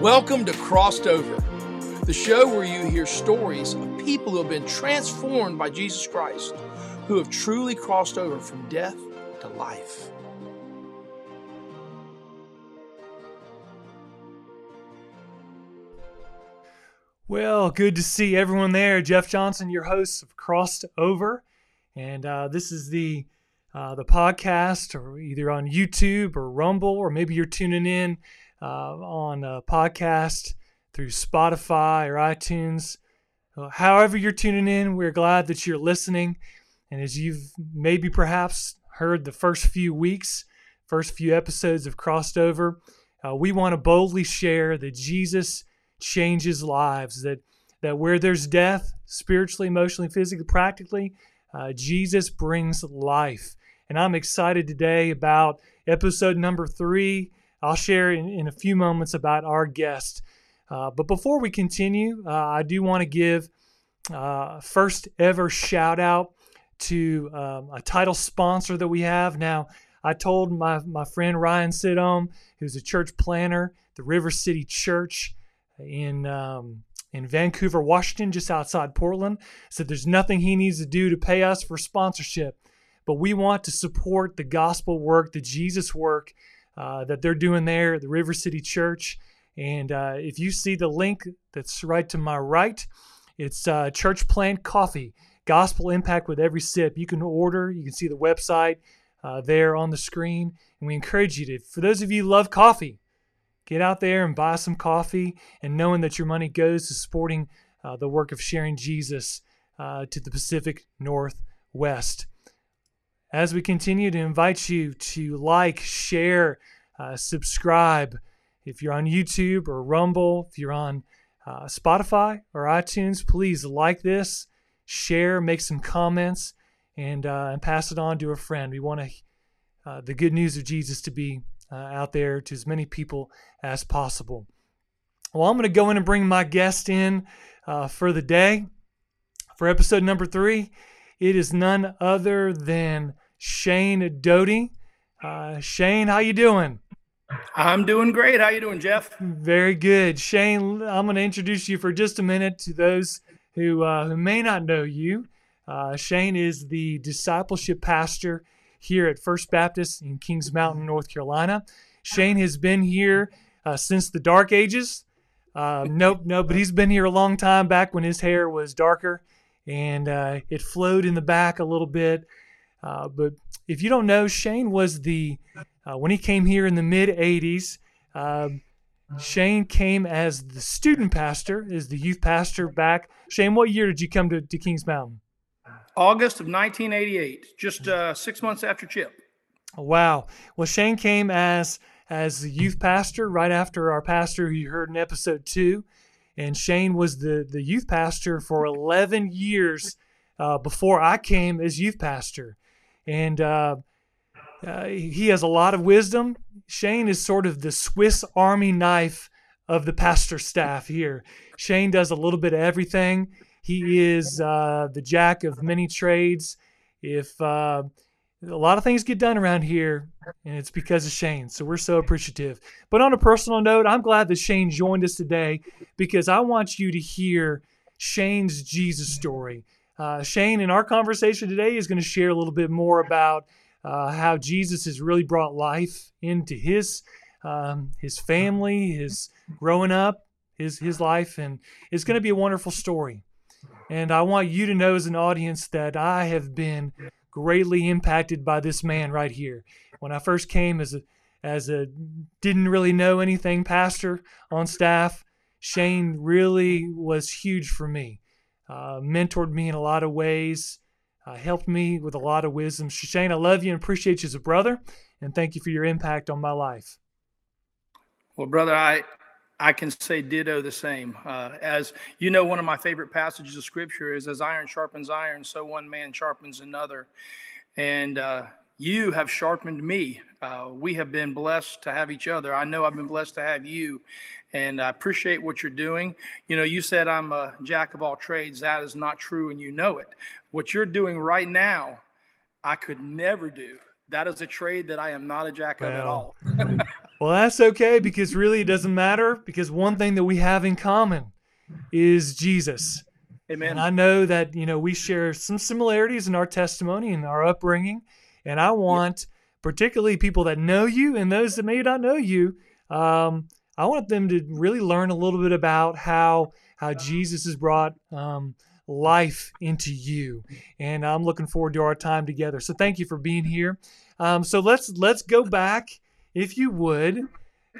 Welcome to Crossed Over, the show where you hear stories of people who have been transformed by Jesus Christ, who have truly crossed over from death to life. Well, good to see everyone there. Jeff Johnson, your host of Crossed Over, and uh, this is the uh, the podcast, or either on YouTube or Rumble, or maybe you're tuning in on a podcast through Spotify or iTunes. Uh, however, you're tuning in, we're glad that you're listening. And as you've maybe perhaps heard the first few weeks, first few episodes of Crossed Over, uh, we want to boldly share that Jesus changes lives. That that where there's death, spiritually, emotionally, physically, practically, uh, Jesus brings life. And I'm excited today about episode number three. I'll share in, in a few moments about our guest. Uh, but before we continue, uh, I do want to give uh, first ever shout out to um, a title sponsor that we have. Now, I told my, my friend Ryan Sidom, who's a church planner, the River City Church, in um, in Vancouver, Washington, just outside Portland. Said there's nothing he needs to do to pay us for sponsorship, but we want to support the gospel work, the Jesus work uh, that they're doing there at the River City Church. And uh, if you see the link that's right to my right, it's uh, Church Plant Coffee, Gospel Impact with every sip. You can order. You can see the website uh, there on the screen, and we encourage you to. For those of you who love coffee, Get out there and buy some coffee, and knowing that your money goes to supporting uh, the work of sharing Jesus uh, to the Pacific Northwest. As we continue to invite you to like, share, uh, subscribe. If you're on YouTube or Rumble, if you're on uh, Spotify or iTunes, please like this, share, make some comments, and, uh, and pass it on to a friend. We want to, uh, the good news of Jesus to be uh, out there to as many people as possible. Well, I'm going to go in and bring my guest in uh, for the day. For episode number three, it is none other than Shane Doty. Uh, Shane, how you doing? I'm doing great. How you doing, Jeff? Very good, Shane. I'm going to introduce you for just a minute to those who uh, who may not know you. Uh, Shane is the discipleship pastor here at First Baptist in Kings Mountain, North Carolina. Shane has been here uh, since the dark ages. Uh, nope, no, but he's been here a long time back when his hair was darker and uh, it flowed in the back a little bit. Uh, but if you don't know, Shane was the, uh, when he came here in the mid 80s, um, Shane came as the student pastor, is the youth pastor back. Shane, what year did you come to, to Kings Mountain? August of 1988, just uh, six months after Chip. Wow. Well, Shane came as as the youth pastor right after our pastor who you heard in episode two, and Shane was the the youth pastor for 11 years uh, before I came as youth pastor, and uh, uh, he has a lot of wisdom. Shane is sort of the Swiss Army knife of the pastor staff here. Shane does a little bit of everything. He is uh, the jack of many trades. If uh, a lot of things get done around here, and it's because of Shane. So we're so appreciative. But on a personal note, I'm glad that Shane joined us today because I want you to hear Shane's Jesus story. Uh, Shane, in our conversation today, is going to share a little bit more about uh, how Jesus has really brought life into his um, his family, his growing up, his his life, and it's going to be a wonderful story. And I want you to know as an audience that I have been greatly impacted by this man right here. When I first came as a as a didn't really know anything pastor on staff, Shane really was huge for me. Uh, mentored me in a lot of ways, uh, helped me with a lot of wisdom. Shane, I love you and appreciate you as a brother, and thank you for your impact on my life. Well, brother, I I can say ditto the same. Uh, as you know, one of my favorite passages of scripture is as iron sharpens iron, so one man sharpens another. And uh, you have sharpened me. Uh, we have been blessed to have each other. I know I've been blessed to have you. And I appreciate what you're doing. You know, you said I'm a jack of all trades. That is not true, and you know it. What you're doing right now, I could never do. That is a trade that I am not a jack of well. at all. Well, that's okay because really it doesn't matter because one thing that we have in common is Jesus. Amen. And I know that, you know, we share some similarities in our testimony and our upbringing. And I want, particularly people that know you and those that may not know you, um, I want them to really learn a little bit about how how Jesus has brought um, life into you. And I'm looking forward to our time together. So thank you for being here. Um, so let's let's go back, if you would.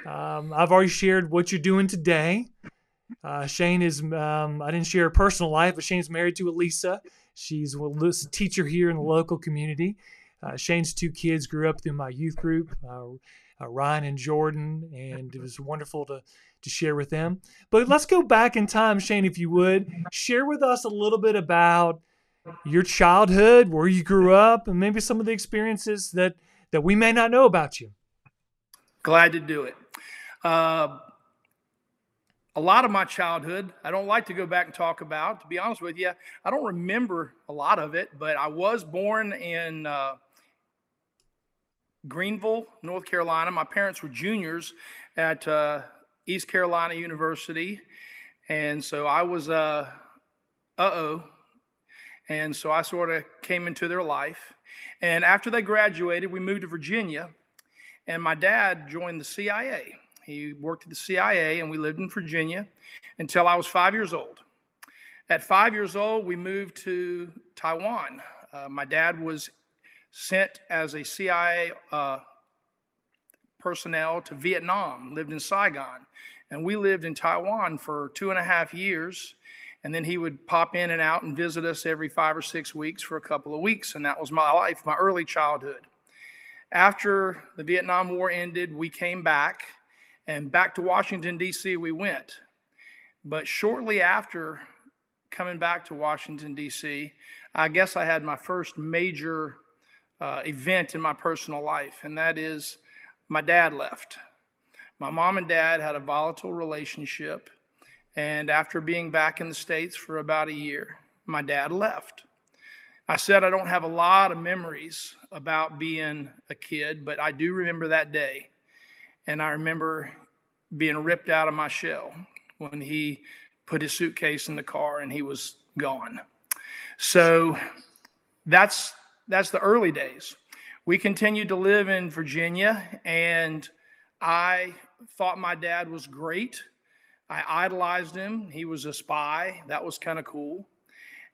Um, I've already shared what you're doing today. Uh, Shane is, um, I didn't share her personal life, but Shane's married to Elisa. She's a teacher here in the local community. Uh, Shane's two kids grew up through my youth group, uh, uh, Ryan and Jordan, and it was wonderful to, to share with them. But let's go back in time, Shane, if you would. Share with us a little bit about your childhood, where you grew up, and maybe some of the experiences that, that we may not know about you. Glad to do it. Uh, a lot of my childhood, I don't like to go back and talk about. To be honest with you, I don't remember a lot of it, but I was born in uh, Greenville, North Carolina. My parents were juniors at uh, East Carolina University. And so I was, uh oh. And so I sort of came into their life. And after they graduated, we moved to Virginia. And my dad joined the CIA. He worked at the CIA, and we lived in Virginia until I was five years old. At five years old, we moved to Taiwan. Uh, my dad was sent as a CIA uh, personnel to Vietnam, lived in Saigon. And we lived in Taiwan for two and a half years. And then he would pop in and out and visit us every five or six weeks for a couple of weeks. And that was my life, my early childhood. After the Vietnam War ended, we came back and back to Washington, D.C., we went. But shortly after coming back to Washington, D.C., I guess I had my first major uh, event in my personal life, and that is my dad left. My mom and dad had a volatile relationship, and after being back in the States for about a year, my dad left. I said I don't have a lot of memories about being a kid, but I do remember that day. And I remember being ripped out of my shell when he put his suitcase in the car and he was gone. So that's that's the early days. We continued to live in Virginia and I thought my dad was great. I idolized him. He was a spy. That was kind of cool.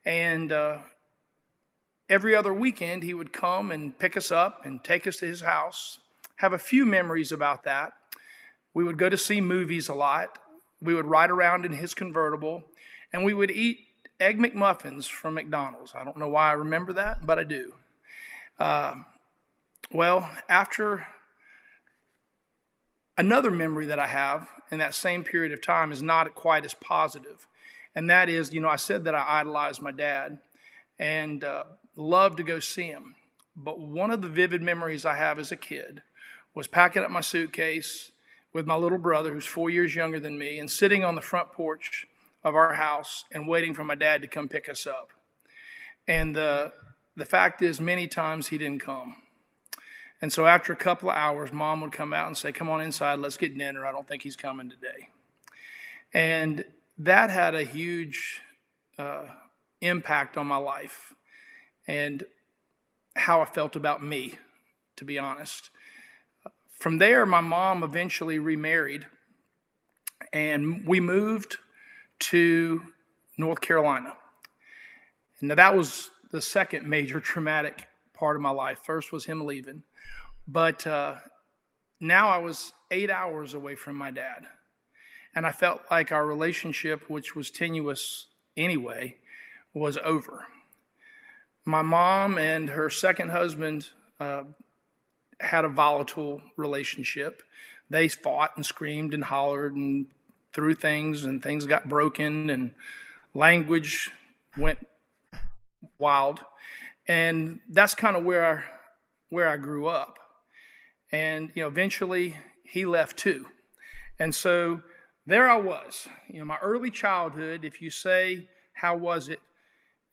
And uh, every other weekend, he would come and pick us up and take us to his house have a few memories about that. We would go to see movies a lot. We would ride around in his convertible, and we would eat egg McMuffins from McDonald's. I don't know why I remember that, but I do. Uh, well, after another memory that I have in that same period of time is not quite as positive. and that is, you know, I said that I idolized my dad and uh, loved to go see him. But one of the vivid memories I have as a kid was packing up my suitcase with my little brother, who's four years younger than me, and sitting on the front porch of our house and waiting for my dad to come pick us up. And the, the fact is, many times he didn't come. And so after a couple of hours, mom would come out and say, Come on inside, let's get dinner. I don't think he's coming today. And that had a huge uh, impact on my life and how I felt about me, to be honest. From there, my mom eventually remarried, and we moved to North Carolina. And that was the second major traumatic part of my life. First was him leaving, but uh, now I was eight hours away from my dad. And I felt like our relationship, which was tenuous anyway, was over. My mom and her second husband uh, had a volatile relationship. They fought and screamed and hollered and threw things, and things got broken, and language went wild. And that's kind of where I, where I grew up. And you know, eventually he left too. And so there I was. You know, my early childhood, if you say how was it,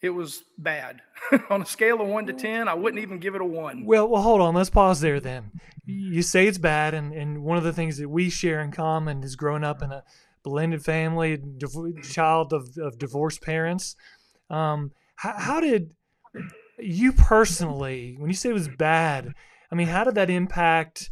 it was bad. on a scale of one to 10, I wouldn't even give it a one. Well, well, hold on. Let's pause there then. You say it's bad, and, and one of the things that we share in common is growing up in a blended family, div- child of, of divorced parents. Um, how, how did you personally, when you say it was bad, I mean, how did that impact?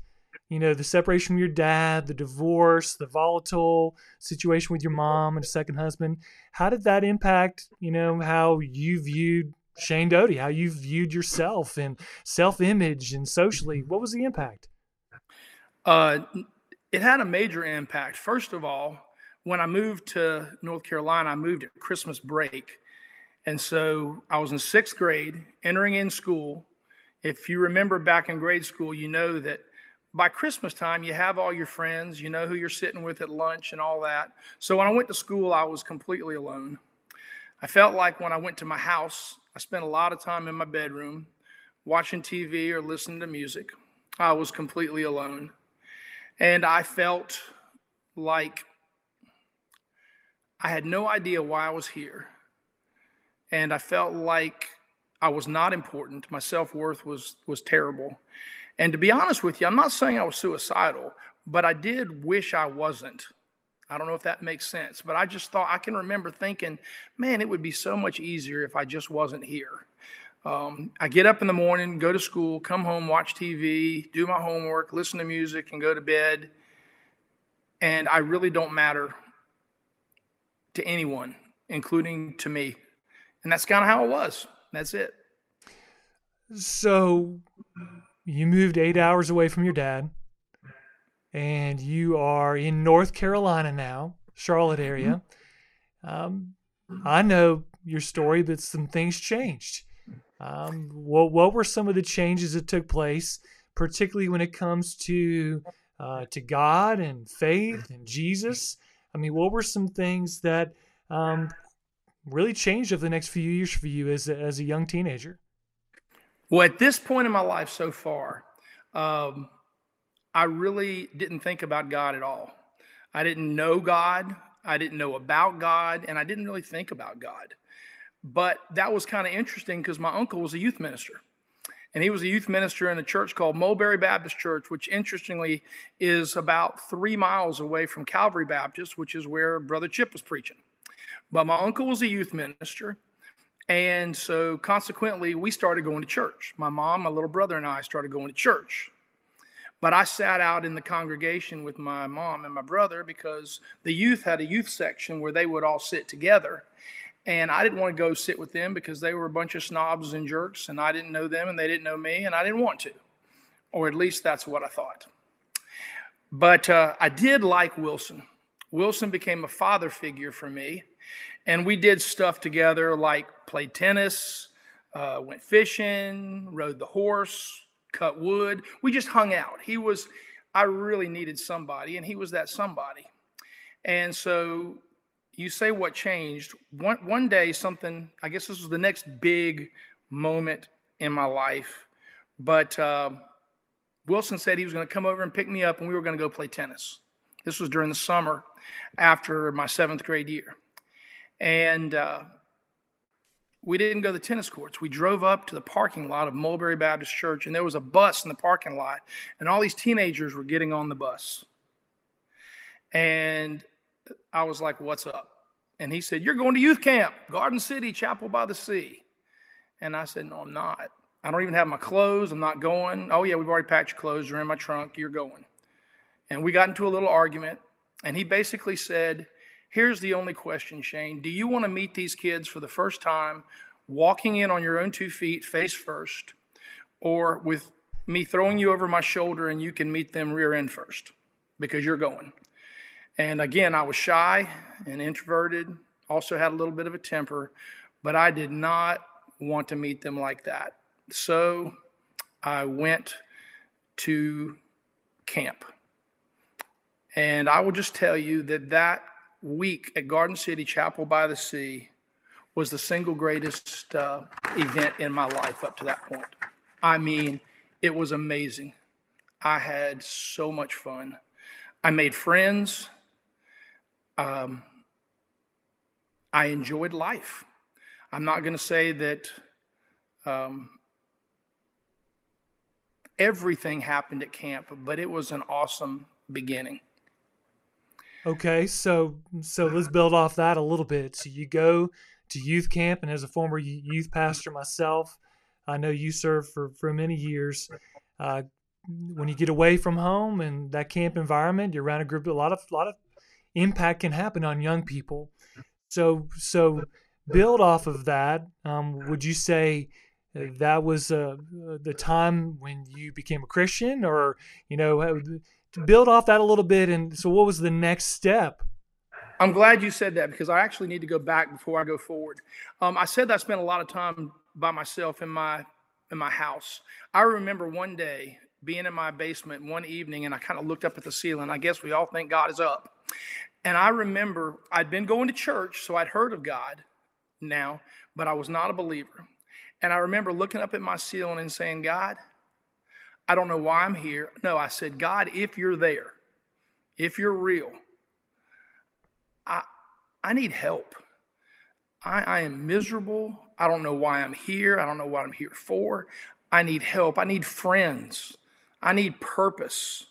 You know, the separation from your dad, the divorce, the volatile situation with your mom and a second husband. How did that impact, you know, how you viewed Shane Doty, how you viewed yourself and self image and socially? What was the impact? Uh, it had a major impact. First of all, when I moved to North Carolina, I moved at Christmas break. And so I was in sixth grade, entering in school. If you remember back in grade school, you know that by Christmas time, you have all your friends, you know who you're sitting with at lunch and all that. So when I went to school, I was completely alone. I felt like when I went to my house, I spent a lot of time in my bedroom watching TV or listening to music. I was completely alone. And I felt like I had no idea why I was here. And I felt like I was not important. My self worth was, was terrible. And to be honest with you, I'm not saying I was suicidal, but I did wish I wasn't. I don't know if that makes sense, but I just thought I can remember thinking, man, it would be so much easier if I just wasn't here. Um, I get up in the morning, go to school, come home, watch TV, do my homework, listen to music, and go to bed. And I really don't matter to anyone, including to me. And that's kind of how it was. That's it. So you moved eight hours away from your dad, and you are in North Carolina now, Charlotte area. Mm-hmm. Um, I know your story, but some things changed. Um, what what were some of the changes that took place, particularly when it comes to uh, to God and faith and Jesus? I mean, what were some things that um, really changed over the next few years for you as a, as a young teenager? Well, at this point in my life so far, um, I really didn't think about God at all. I didn't know God. I didn't know about God, and I didn't really think about God. But that was kind of interesting because my uncle was a youth minister. And he was a youth minister in a church called Mulberry Baptist Church, which interestingly is about three miles away from Calvary Baptist, which is where Brother Chip was preaching. But my uncle was a youth minister. And so consequently, we started going to church. My mom, my little brother, and I started going to church. But I sat out in the congregation with my mom and my brother because the youth had a youth section where they would all sit together. And I didn't want to go sit with them because they were a bunch of snobs and jerks, and I didn't know them and they didn't know me, and I didn't want to. Or at least that's what I thought. But uh, I did like Wilson. Wilson became a father figure for me. And we did stuff together like played tennis, uh, went fishing, rode the horse, cut wood. We just hung out. He was, I really needed somebody, and he was that somebody. And so you say what changed. One, one day, something, I guess this was the next big moment in my life. But uh, Wilson said he was going to come over and pick me up, and we were going to go play tennis. This was during the summer after my seventh grade year. And uh, we didn't go to the tennis courts. We drove up to the parking lot of Mulberry Baptist Church, and there was a bus in the parking lot, and all these teenagers were getting on the bus. And I was like, What's up? And he said, You're going to youth camp, Garden City, Chapel by the Sea. And I said, No, I'm not. I don't even have my clothes. I'm not going. Oh, yeah, we've already packed your clothes. You're in my trunk. You're going. And we got into a little argument. And he basically said, Here's the only question, Shane. Do you want to meet these kids for the first time, walking in on your own two feet, face first, or with me throwing you over my shoulder and you can meet them rear end first because you're going? And again, I was shy and introverted, also had a little bit of a temper, but I did not want to meet them like that. So I went to camp. And I will just tell you that that week at Garden City Chapel by the Sea was the single greatest uh, event in my life up to that point. I mean, it was amazing. I had so much fun. I made friends. Um, I enjoyed life. I'm not going to say that um, everything happened at camp, but it was an awesome beginning. Okay, so so let's build off that a little bit. So you go to youth camp, and as a former youth pastor myself, I know you served for for many years. Uh, when you get away from home and that camp environment, you're around a group. A lot of a lot of impact can happen on young people. So so build off of that. Um, would you say that was uh, the time when you became a Christian, or you know, build off that a little bit? And so, what was the next step? I'm glad you said that because I actually need to go back before I go forward. Um, I said I spent a lot of time by myself in my in my house. I remember one day being in my basement one evening and I kind of looked up at the ceiling. I guess we all think God is up. And I remember I'd been going to church, so I'd heard of God now, but I was not a believer. And I remember looking up at my ceiling and saying, God, I don't know why I'm here. No, I said, God, if you're there, if you're real, I, I need help. I, I am miserable. I don't know why I'm here. I don't know what I'm here for. I need help. I need friends. I need purpose.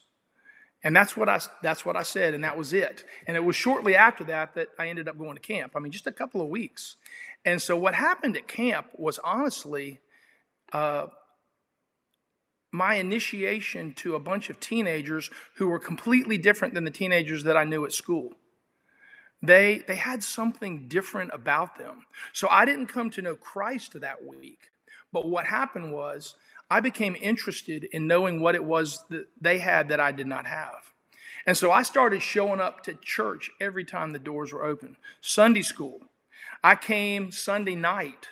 And that's what I that's what I said, and that was it. And it was shortly after that that I ended up going to camp. I mean, just a couple of weeks. And so what happened at camp was honestly uh, my initiation to a bunch of teenagers who were completely different than the teenagers that I knew at school. They they had something different about them. So I didn't come to know Christ that week. But what happened was I became interested in knowing what it was that they had that I did not have. And so I started showing up to church every time the doors were open. Sunday school. I came Sunday night.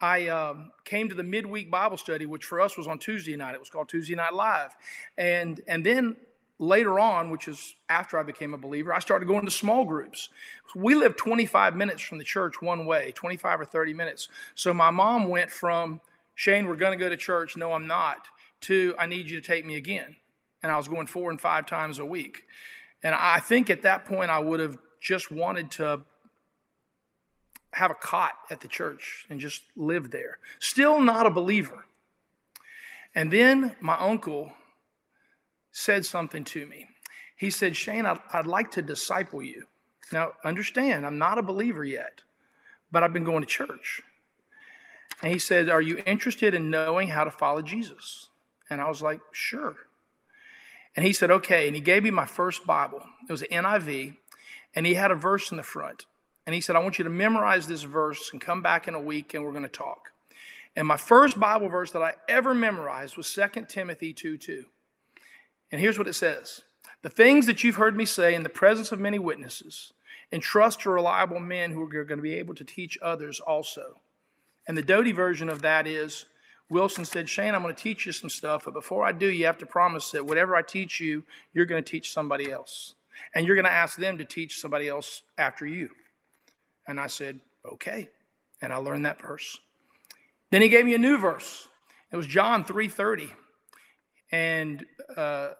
I um, came to the midweek Bible study, which for us was on Tuesday night. It was called Tuesday Night Live. And, and then later on, which is after I became a believer, I started going to small groups. We lived 25 minutes from the church one way, 25 or 30 minutes. So my mom went from Shane, we're going to go to church. No, I'm not. To I need you to take me again. And I was going four and five times a week. And I think at that point, I would have just wanted to have a cot at the church and just live there. Still not a believer. And then my uncle said something to me. He said, Shane, I'd, I'd like to disciple you. Now, understand, I'm not a believer yet, but I've been going to church. And he said, Are you interested in knowing how to follow Jesus? And I was like, Sure. And he said, Okay. And he gave me my first Bible. It was an NIV, and he had a verse in the front. And he said, I want you to memorize this verse and come back in a week and we're going to talk. And my first Bible verse that I ever memorized was 2 Timothy 2 2. And here's what it says The things that you've heard me say in the presence of many witnesses, entrust to reliable men who are going to be able to teach others also. And the Doty version of that is Wilson said, Shane, I'm going to teach you some stuff, but before I do, you have to promise that whatever I teach you, you're going to teach somebody else. And you're going to ask them to teach somebody else after you. And I said, okay. And I learned that verse. Then he gave me a new verse. It was John 3:30. And uh,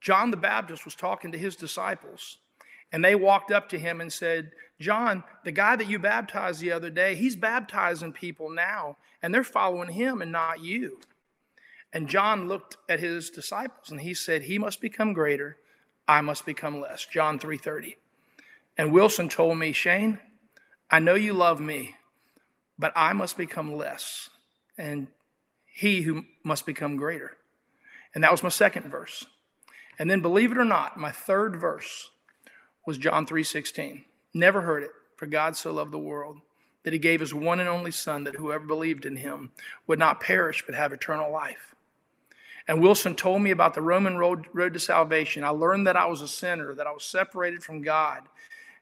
John the Baptist was talking to his disciples. And they walked up to him and said, John, the guy that you baptized the other day, he's baptizing people now, and they're following him and not you. And John looked at his disciples and he said, He must become greater, I must become less. John 3:30. And Wilson told me, Shane, I know you love me, but I must become less, and he who must become greater. And that was my second verse. And then believe it or not, my third verse was John 3:16. Never heard it. For God so loved the world that he gave his one and only son that whoever believed in him would not perish but have eternal life. And Wilson told me about the Roman road, road to salvation. I learned that I was a sinner, that I was separated from God,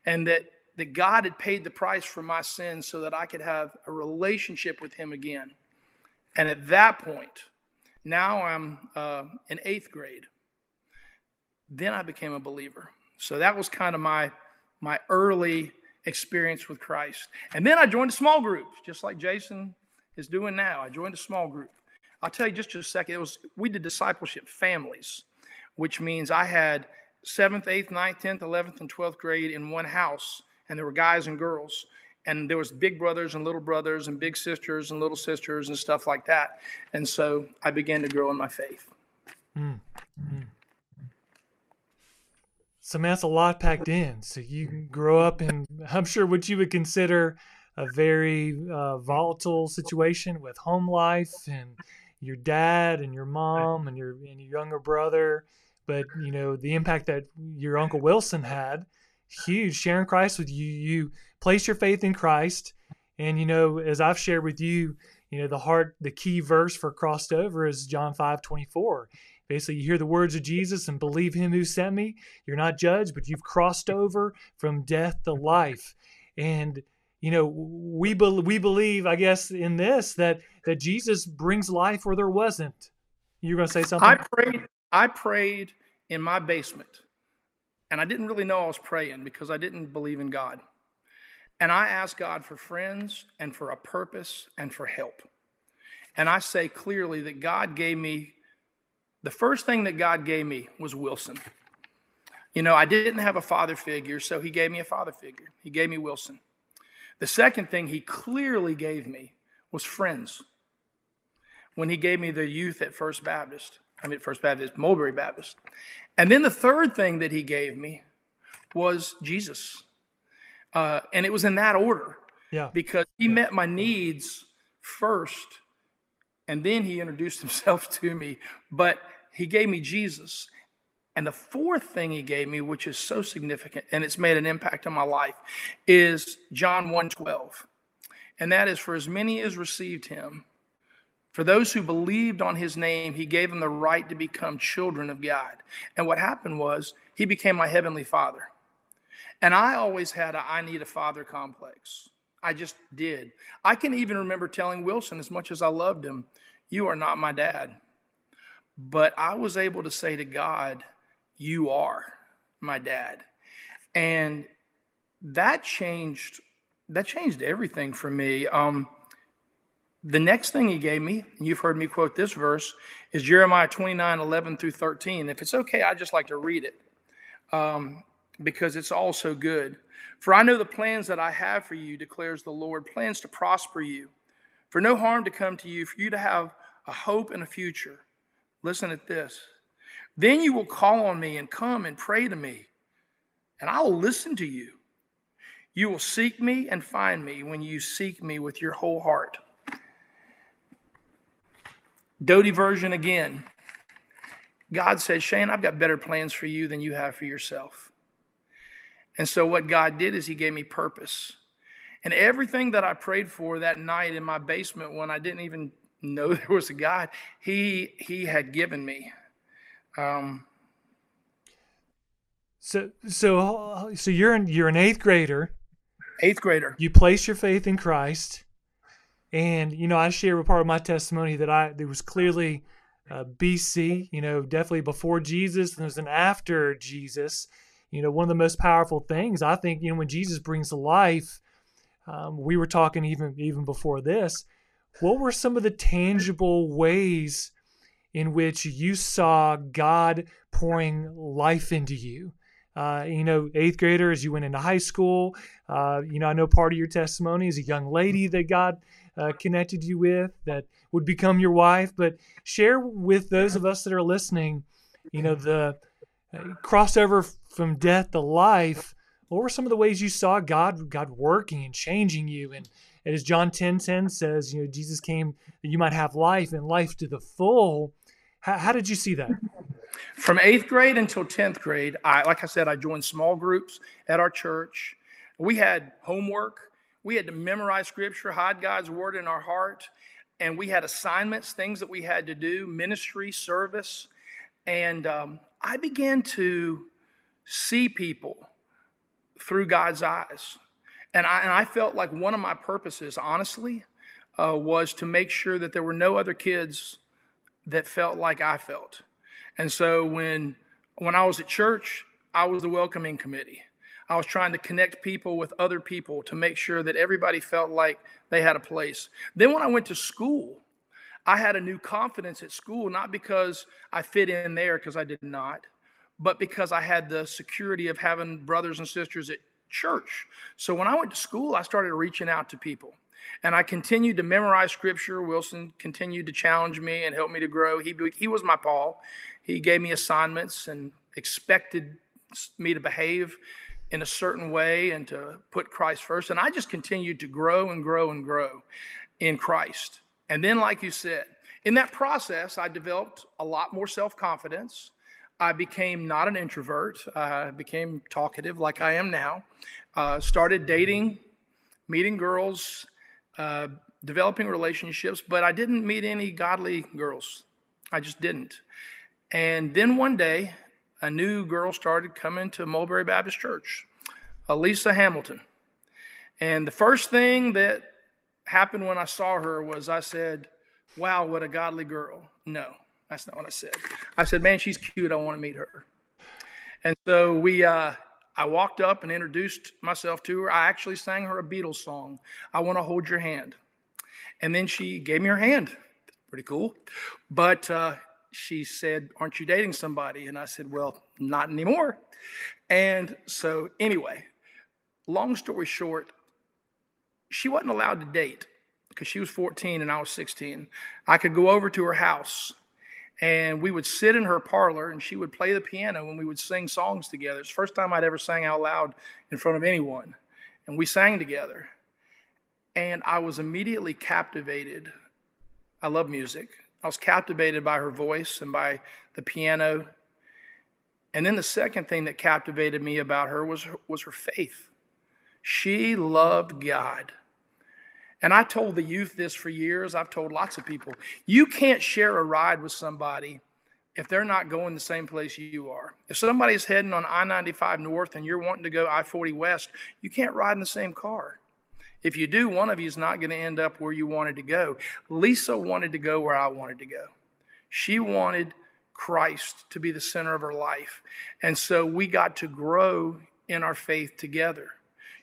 and that, that God had paid the price for my sins so that I could have a relationship with him again. And at that point, now I'm uh, in eighth grade. Then I became a believer. So that was kind of my my early experience with Christ. And then I joined a small group, just like Jason is doing now. I joined a small group. I'll tell you just, just a second. It was we did discipleship families, which means I had seventh, eighth, ninth, tenth, eleventh, and twelfth grade in one house, and there were guys and girls. and there was big brothers and little brothers and big sisters and little sisters and stuff like that. And so I began to grow in my faith. Mm. Mm. So man, that's a lot packed in. So you grow up in, I'm sure, what you would consider a very uh, volatile situation with home life and your dad and your mom and your and your younger brother. But you know the impact that your uncle Wilson had, huge. Sharing Christ with you, you place your faith in Christ, and you know as I've shared with you, you know the heart, the key verse for crossed over is John five twenty four. Basically, you hear the words of Jesus and believe him who sent me. You're not judged, but you've crossed over from death to life. And you know, we be- we believe, I guess, in this that that Jesus brings life where there wasn't. You're going to say something. I prayed. I prayed in my basement, and I didn't really know I was praying because I didn't believe in God. And I asked God for friends and for a purpose and for help. And I say clearly that God gave me the first thing that God gave me was Wilson. You know, I didn't have a father figure, so he gave me a father figure. He gave me Wilson. The second thing he clearly gave me was friends. When he gave me the youth at First Baptist, I mean, First Baptist, Mulberry Baptist. And then the third thing that he gave me was Jesus. Uh, and it was in that order. Yeah. Because he met my needs first, and then he introduced himself to me. But he gave me Jesus. And the fourth thing he gave me, which is so significant and it's made an impact on my life, is John 1:12. And that is for as many as received him, for those who believed on his name, he gave them the right to become children of God. And what happened was he became my heavenly father. And I always had a I need a father complex. I just did. I can even remember telling Wilson, as much as I loved him, you are not my dad. But I was able to say to God, You are my dad. And that changed that changed everything for me. Um, the next thing he gave me, and you've heard me quote this verse, is Jeremiah 29, 11 through 13. If it's okay, I'd just like to read it um, because it's all so good. For I know the plans that I have for you, declares the Lord, plans to prosper you, for no harm to come to you, for you to have a hope and a future. Listen at this. Then you will call on me and come and pray to me, and I will listen to you. You will seek me and find me when you seek me with your whole heart. Doty version again. God says, Shane, I've got better plans for you than you have for yourself. And so, what God did is He gave me purpose. And everything that I prayed for that night in my basement when I didn't even know there was a God. He he had given me. Um, so so so you're an, you're an eighth grader. Eighth grader. You place your faith in Christ, and you know I share a part of my testimony that I there was clearly uh, BC. You know, definitely before Jesus, and there's an after Jesus. You know, one of the most powerful things I think you know when Jesus brings life. Um, we were talking even even before this what were some of the tangible ways in which you saw God pouring life into you? Uh, you know, eighth grader as you went into high school. Uh, you know, I know part of your testimony is a young lady that God uh, connected you with that would become your wife. But share with those of us that are listening, you know, the uh, crossover from death to life. What were some of the ways you saw God God working and changing you and and as John 10 10 says, you know, Jesus came that you might have life and life to the full. How, how did you see that? From eighth grade until 10th grade, I, like I said, I joined small groups at our church. We had homework. We had to memorize scripture, hide God's word in our heart. And we had assignments, things that we had to do, ministry, service. And um, I began to see people through God's eyes. And I, and I felt like one of my purposes, honestly, uh, was to make sure that there were no other kids that felt like I felt. And so when when I was at church, I was the welcoming committee. I was trying to connect people with other people to make sure that everybody felt like they had a place. Then when I went to school, I had a new confidence at school, not because I fit in there, because I did not, but because I had the security of having brothers and sisters at church. So when I went to school, I started reaching out to people. And I continued to memorize scripture. Wilson continued to challenge me and help me to grow. He, he was my Paul. He gave me assignments and expected me to behave in a certain way and to put Christ first. And I just continued to grow and grow and grow in Christ. And then, like you said, in that process, I developed a lot more self confidence. I became not an introvert. I became talkative like I am now. Uh, started dating, meeting girls, uh, developing relationships, but I didn't meet any godly girls. I just didn't. And then one day, a new girl started coming to Mulberry Baptist Church, Elisa Hamilton. And the first thing that happened when I saw her was I said, Wow, what a godly girl. No, that's not what I said. I said, Man, she's cute. I want to meet her. And so we, uh, I walked up and introduced myself to her. I actually sang her a Beatles song, I Want to Hold Your Hand. And then she gave me her hand. Pretty cool. But uh, she said, Aren't you dating somebody? And I said, Well, not anymore. And so, anyway, long story short, she wasn't allowed to date because she was 14 and I was 16. I could go over to her house and we would sit in her parlor and she would play the piano and we would sing songs together. It's the first time I'd ever sang out loud in front of anyone. And we sang together. And I was immediately captivated. I love music. I was captivated by her voice and by the piano. And then the second thing that captivated me about her was, was her faith. She loved God. And I told the youth this for years. I've told lots of people you can't share a ride with somebody if they're not going the same place you are. If somebody's heading on I 95 North and you're wanting to go I 40 West, you can't ride in the same car. If you do, one of you is not going to end up where you wanted to go. Lisa wanted to go where I wanted to go. She wanted Christ to be the center of her life. And so we got to grow in our faith together.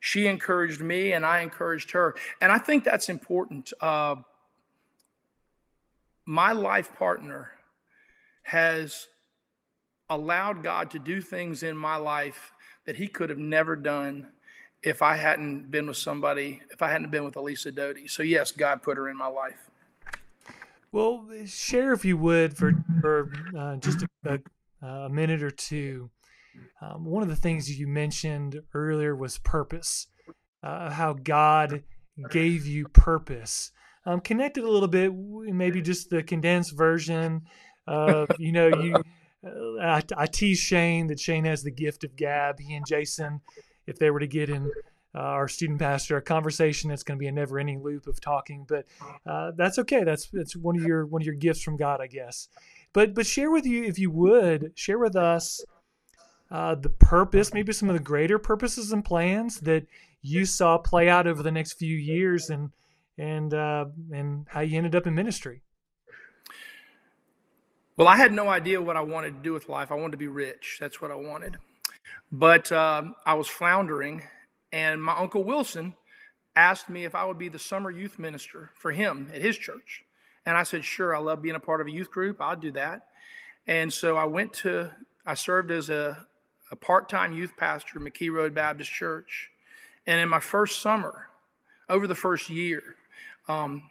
She encouraged me, and I encouraged her. And I think that's important. Uh, my life partner has allowed God to do things in my life that he could have never done if I hadn't been with somebody, if I hadn't been with Elisa Doty. So, yes, God put her in my life. Well, share if you would for, for uh, just a, a, minute or two um, one of the things you mentioned earlier was purpose, uh, how God gave you purpose. Um, connect it a little bit, maybe just the condensed version of, you know, you. Uh, I, I tease Shane that Shane has the gift of gab. He and Jason, if they were to get in uh, our student pastor a conversation that's going to be a never-ending loop of talking but uh, that's okay that's that's one of your one of your gifts from god i guess but but share with you if you would share with us uh, the purpose, maybe some of the greater purposes and plans that you saw play out over the next few years, and and uh, and how you ended up in ministry. Well, I had no idea what I wanted to do with life. I wanted to be rich. That's what I wanted. But uh, I was floundering, and my uncle Wilson asked me if I would be the summer youth minister for him at his church. And I said, sure, I love being a part of a youth group. I'll do that. And so I went to, I served as a a part time youth pastor at McKee Road Baptist Church. And in my first summer, over the first year, um,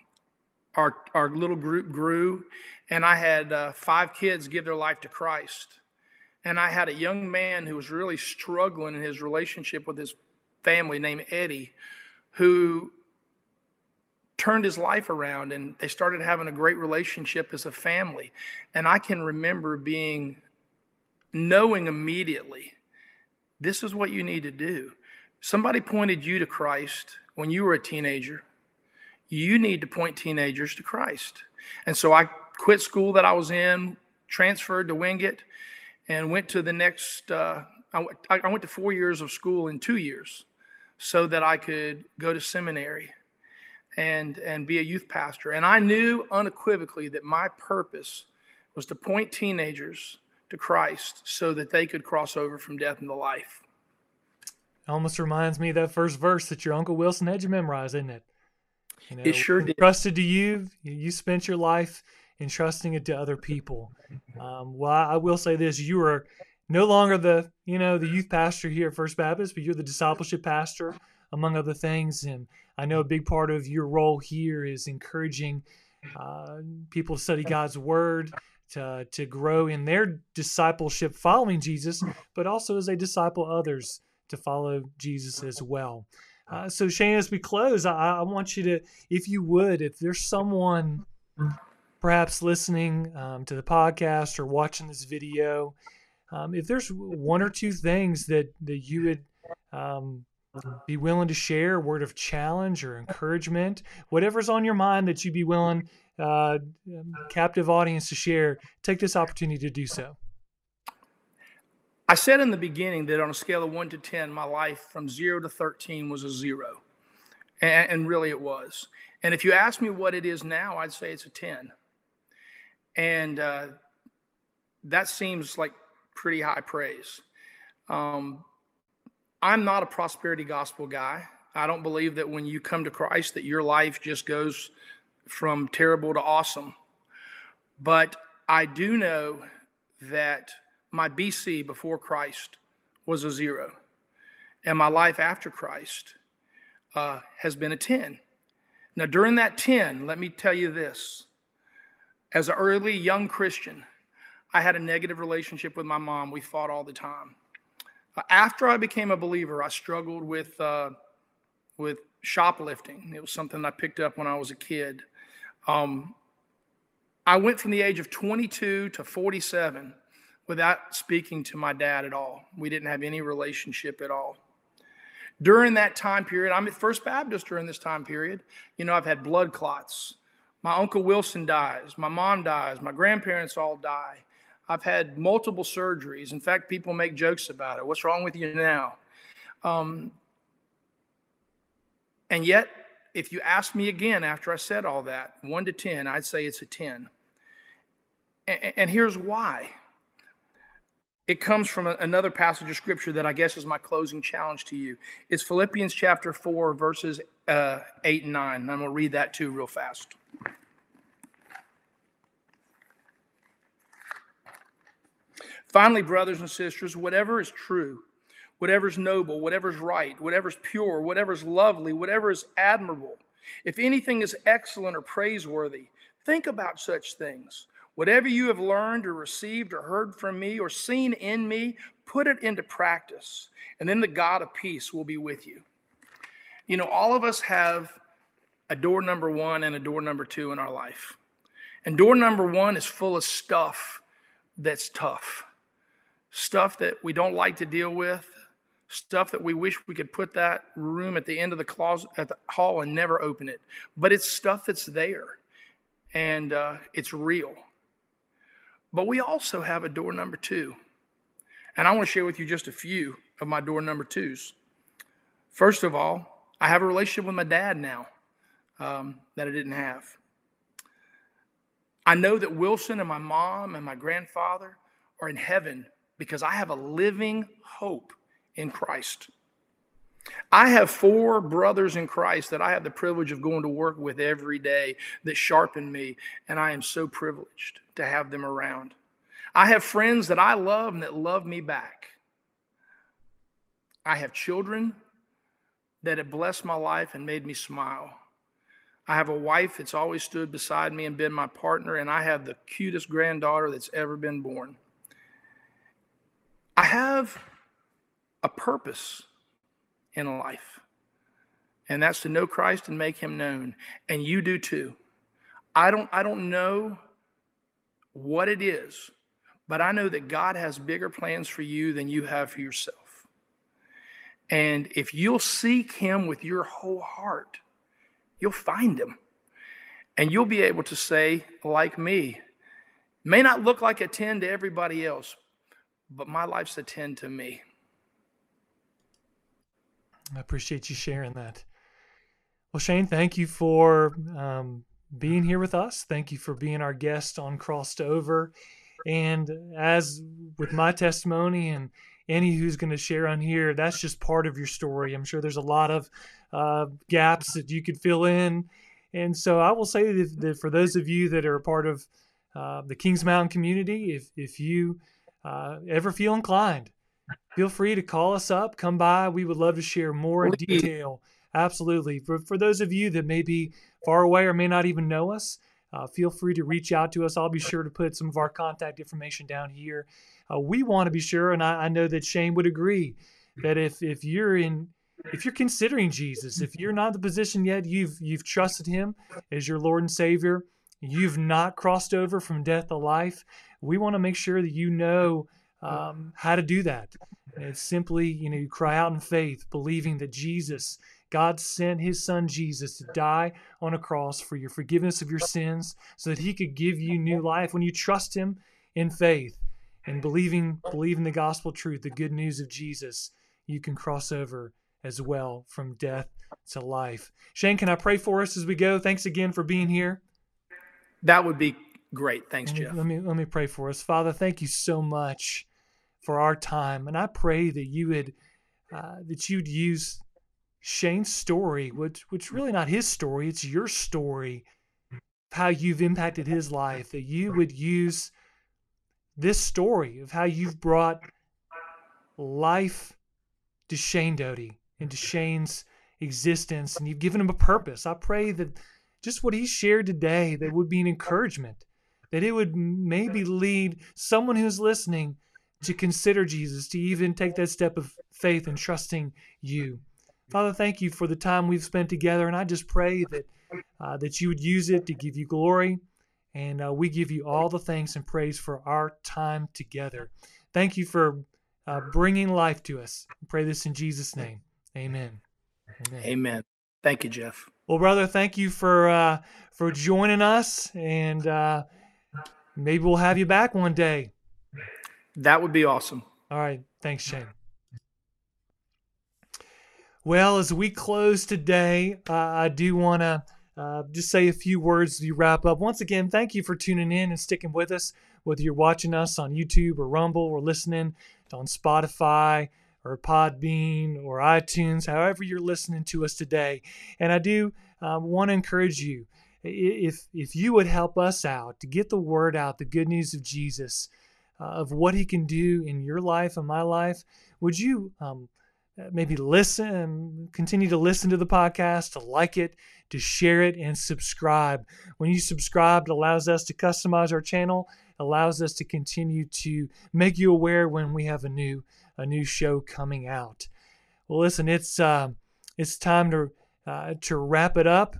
our, our little group grew, and I had uh, five kids give their life to Christ. And I had a young man who was really struggling in his relationship with his family named Eddie, who turned his life around and they started having a great relationship as a family. And I can remember being knowing immediately this is what you need to do. Somebody pointed you to Christ when you were a teenager. You need to point teenagers to Christ. And so I quit school that I was in, transferred to Wingate, and went to the next. Uh, I, I went to four years of school in two years, so that I could go to seminary and and be a youth pastor. And I knew unequivocally that my purpose was to point teenagers to Christ so that they could cross over from death into life. Almost reminds me of that first verse that your Uncle Wilson had you memorize, isn't it? You know, it sure did. Trusted to you, you spent your life entrusting it to other people. Um, well, I will say this: you are no longer the you know the youth pastor here at First Baptist, but you're the discipleship pastor among other things. And I know a big part of your role here is encouraging uh, people to study God's Word, to to grow in their discipleship, following Jesus, but also as they disciple others to follow Jesus as well. Uh, so Shane, as we close, I, I, want you to, if you would, if there's someone perhaps listening um, to the podcast or watching this video, um, if there's one or two things that that you would um, be willing to share, word of challenge or encouragement, whatever's on your mind that you'd be willing, uh, um, captive audience to share, take this opportunity to do so. I said in the beginning that on a scale of one to 10, my life from zero to 13 was a zero. And, and really it was. And if you ask me what it is now, I'd say it's a 10. And uh, that seems like pretty high praise. Um, I'm not a prosperity gospel guy. I don't believe that when you come to Christ that your life just goes from terrible to awesome. But I do know that my BC before Christ was a zero, and my life after Christ uh, has been a 10. Now, during that 10, let me tell you this. As an early young Christian, I had a negative relationship with my mom. We fought all the time. After I became a believer, I struggled with, uh, with shoplifting. It was something I picked up when I was a kid. Um, I went from the age of 22 to 47 without speaking to my dad at all. We didn't have any relationship at all. During that time period, I'm at First Baptist during this time period. You know, I've had blood clots. My Uncle Wilson dies. My mom dies. My grandparents all die. I've had multiple surgeries. In fact, people make jokes about it. What's wrong with you now? Um, and yet, if you ask me again after I said all that, one to 10, I'd say it's a 10. And, and here's why it comes from another passage of scripture that I guess is my closing challenge to you. It's Philippians chapter 4, verses uh, 8 and 9. And I'm going to read that too real fast. Finally, brothers and sisters, whatever is true, whatever is noble, whatever is right, whatever is pure, whatever is lovely, whatever is admirable, if anything is excellent or praiseworthy, think about such things. Whatever you have learned or received or heard from me or seen in me, put it into practice, and then the God of peace will be with you. You know, all of us have a door number one and a door number two in our life. And door number one is full of stuff that's tough, stuff that we don't like to deal with, stuff that we wish we could put that room at the end of the closet at the hall and never open it. But it's stuff that's there and uh, it's real. But we also have a door number two. And I want to share with you just a few of my door number twos. First of all, I have a relationship with my dad now um, that I didn't have. I know that Wilson and my mom and my grandfather are in heaven because I have a living hope in Christ. I have four brothers in Christ that I have the privilege of going to work with every day that sharpen me, and I am so privileged to have them around. I have friends that I love and that love me back. I have children that it blessed my life and made me smile. I have a wife that's always stood beside me and been my partner, and I have the cutest granddaughter that's ever been born. I have a purpose in life, and that's to know Christ and make him known. And you do too. I don't, I don't know what it is, but I know that God has bigger plans for you than you have for yourself. And if you'll seek him with your whole heart, you'll find him. And you'll be able to say, like me, may not look like a 10 to everybody else, but my life's a 10 to me. I appreciate you sharing that. Well, Shane, thank you for um, being here with us. Thank you for being our guest on Crossed Over. And as with my testimony and any who's going to share on here, that's just part of your story. I'm sure there's a lot of uh, gaps that you could fill in. And so I will say that, that for those of you that are a part of uh, the Kings Mountain community, if, if you uh, ever feel inclined, feel free to call us up, come by. We would love to share more in detail. Absolutely. For, for those of you that may be far away or may not even know us, uh, feel free to reach out to us. I'll be sure to put some of our contact information down here. Uh, we want to be sure, and I, I know that Shane would agree that if if you're in if you're considering Jesus, if you're not in the position yet, you've you've trusted him as your Lord and Savior, you've not crossed over from death to life, we want to make sure that you know um, how to do that. It's simply, you know, you cry out in faith, believing that Jesus, God sent his son Jesus to die on a cross for your forgiveness of your sins so that he could give you new life. When you trust him in faith and believing, believing the gospel truth, the good news of Jesus, you can cross over as well from death to life. Shane, can I pray for us as we go? Thanks again for being here. That would be great. Thanks, let me, Jeff. Let me let me pray for us, Father. Thank you so much for our time, and I pray that you would uh, that you'd use Shane's story, which which really not his story, it's your story, how you've impacted his life. That you would use this story of how you've brought life to Shane Doty into Shane's existence, and you've given him a purpose. I pray that just what he shared today that would be an encouragement that it would maybe lead someone who's listening to consider jesus to even take that step of faith and trusting you father thank you for the time we've spent together and i just pray that uh, that you would use it to give you glory and uh, we give you all the thanks and praise for our time together thank you for uh, bringing life to us I pray this in jesus name amen amen, amen. thank you jeff well, brother, thank you for uh, for joining us, and uh, maybe we'll have you back one day. That would be awesome. All right, thanks, Shane. Well, as we close today, uh, I do want to uh, just say a few words as to wrap up. Once again, thank you for tuning in and sticking with us, whether you're watching us on YouTube or Rumble or listening on Spotify or Podbean or iTunes, however you're listening to us today. And I do um, want to encourage you if if you would help us out to get the word out, the good news of Jesus, uh, of what He can do in your life and my life, would you um, maybe listen, continue to listen to the podcast, to like it, to share it, and subscribe. When you subscribe, it allows us to customize our channel, allows us to continue to make you aware when we have a new a new show coming out. Well, listen, it's uh, it's time to uh, to wrap it up,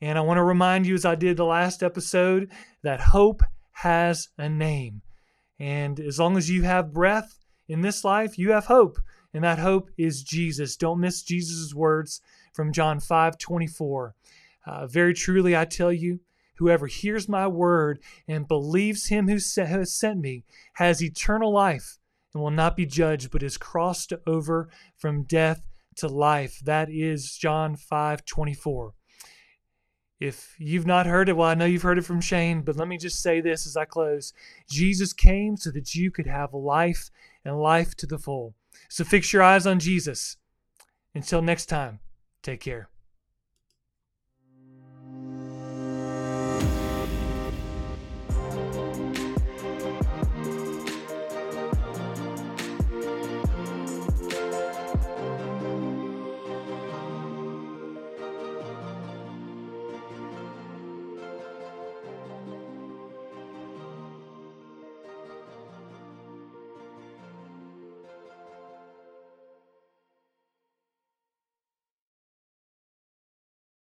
and I want to remind you, as I did the last episode, that hope has a name, and as long as you have breath in this life, you have hope, and that hope is Jesus. Don't miss Jesus' words from John five twenty four. Uh, very truly, I tell you, whoever hears my word and believes him who has sent me has eternal life and will not be judged, but is crossed over from death to life. That is John 5 24. If you've not heard it, well, I know you've heard it from Shane, but let me just say this as I close Jesus came so that you could have life and life to the full. So fix your eyes on Jesus. Until next time, take care.